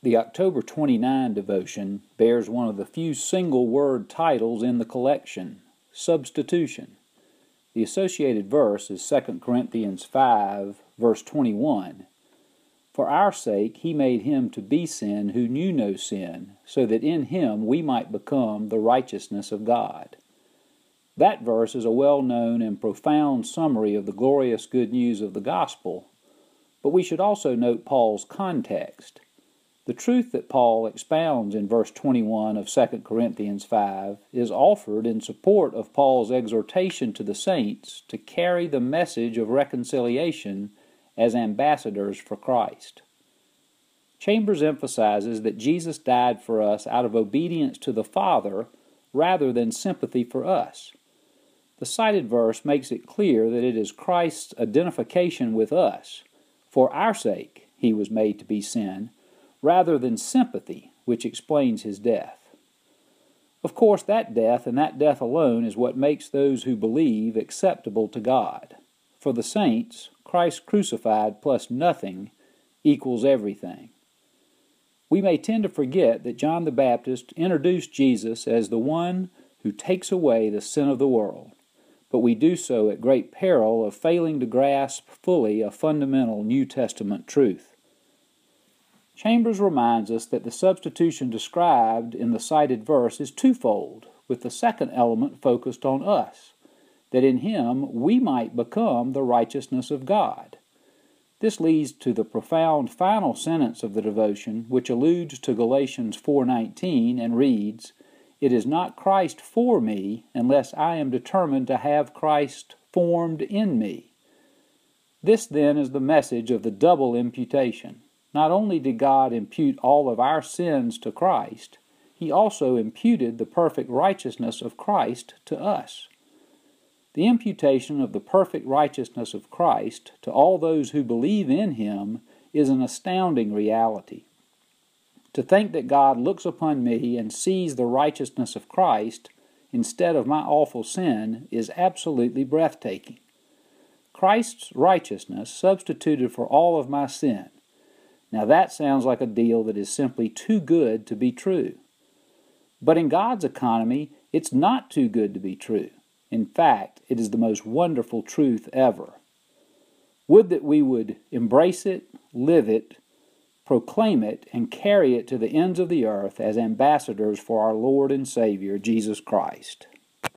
The October 29 devotion bears one of the few single word titles in the collection Substitution. The associated verse is 2 Corinthians 5, verse 21. For our sake he made him to be sin who knew no sin, so that in him we might become the righteousness of God. That verse is a well known and profound summary of the glorious good news of the gospel, but we should also note Paul's context. The truth that Paul expounds in verse 21 of 2 Corinthians 5 is offered in support of Paul's exhortation to the saints to carry the message of reconciliation as ambassadors for Christ. Chambers emphasizes that Jesus died for us out of obedience to the Father rather than sympathy for us. The cited verse makes it clear that it is Christ's identification with us. For our sake, he was made to be sin rather than sympathy, which explains his death. Of course, that death and that death alone is what makes those who believe acceptable to God. For the saints, Christ crucified plus nothing equals everything. We may tend to forget that John the Baptist introduced Jesus as the one who takes away the sin of the world, but we do so at great peril of failing to grasp fully a fundamental New Testament truth. Chambers reminds us that the substitution described in the cited verse is twofold, with the second element focused on us, that in him we might become the righteousness of God. This leads to the profound final sentence of the devotion, which alludes to Galatians 4:19 and reads, "It is not Christ for me unless I am determined to have Christ formed in me." This then is the message of the double imputation. Not only did God impute all of our sins to Christ, he also imputed the perfect righteousness of Christ to us. The imputation of the perfect righteousness of Christ to all those who believe in him is an astounding reality. To think that God looks upon me and sees the righteousness of Christ instead of my awful sin is absolutely breathtaking. Christ's righteousness substituted for all of my sin now that sounds like a deal that is simply too good to be true. But in God's economy, it's not too good to be true. In fact, it is the most wonderful truth ever. Would that we would embrace it, live it, proclaim it, and carry it to the ends of the earth as ambassadors for our Lord and Savior, Jesus Christ.